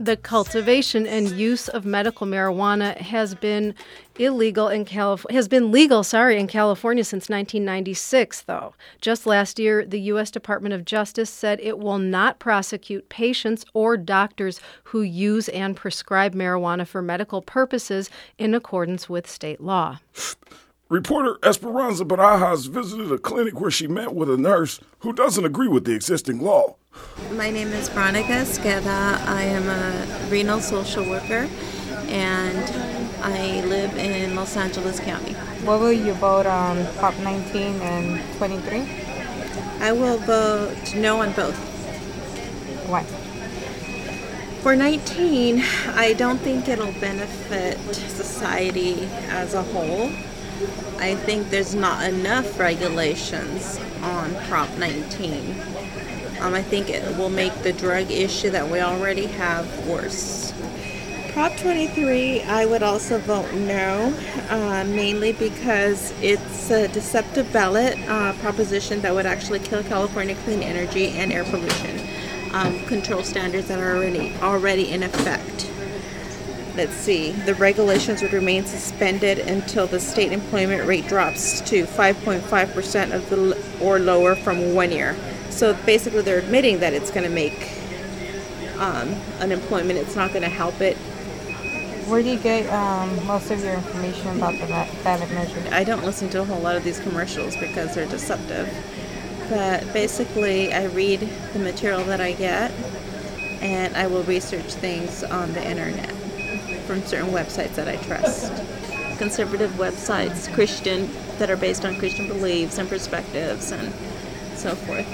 The cultivation and use of medical marijuana has been illegal in California has been legal, sorry, in California since 1996 though. Just last year, the US Department of Justice said it will not prosecute patients or doctors who use and prescribe marijuana for medical purposes in accordance with state law. Reporter Esperanza Barajas visited a clinic where she met with a nurse who doesn't agree with the existing law. My name is Veronica Esqueda. I am a renal social worker and I live in Los Angeles County. What will you vote on Prop 19 and 23? I will vote no on both. Why? For 19, I don't think it'll benefit society as a whole. I think there's not enough regulations on Prop 19. Um, I think it will make the drug issue that we already have worse. Prop 23, I would also vote no, uh, mainly because it's a deceptive ballot uh, proposition that would actually kill California clean energy and air pollution um, control standards that are already already in effect. Let's see. The regulations would remain suspended until the state employment rate drops to 5.5% of the or lower from one year. So basically, they're admitting that it's going to make um, unemployment. It's not going to help it. Where do you get um, most of your information about the ballot measure? I don't listen to a whole lot of these commercials because they're deceptive. But basically, I read the material that I get and I will research things on the internet from certain websites that I trust. Conservative websites, Christian, that are based on Christian beliefs and perspectives and so forth.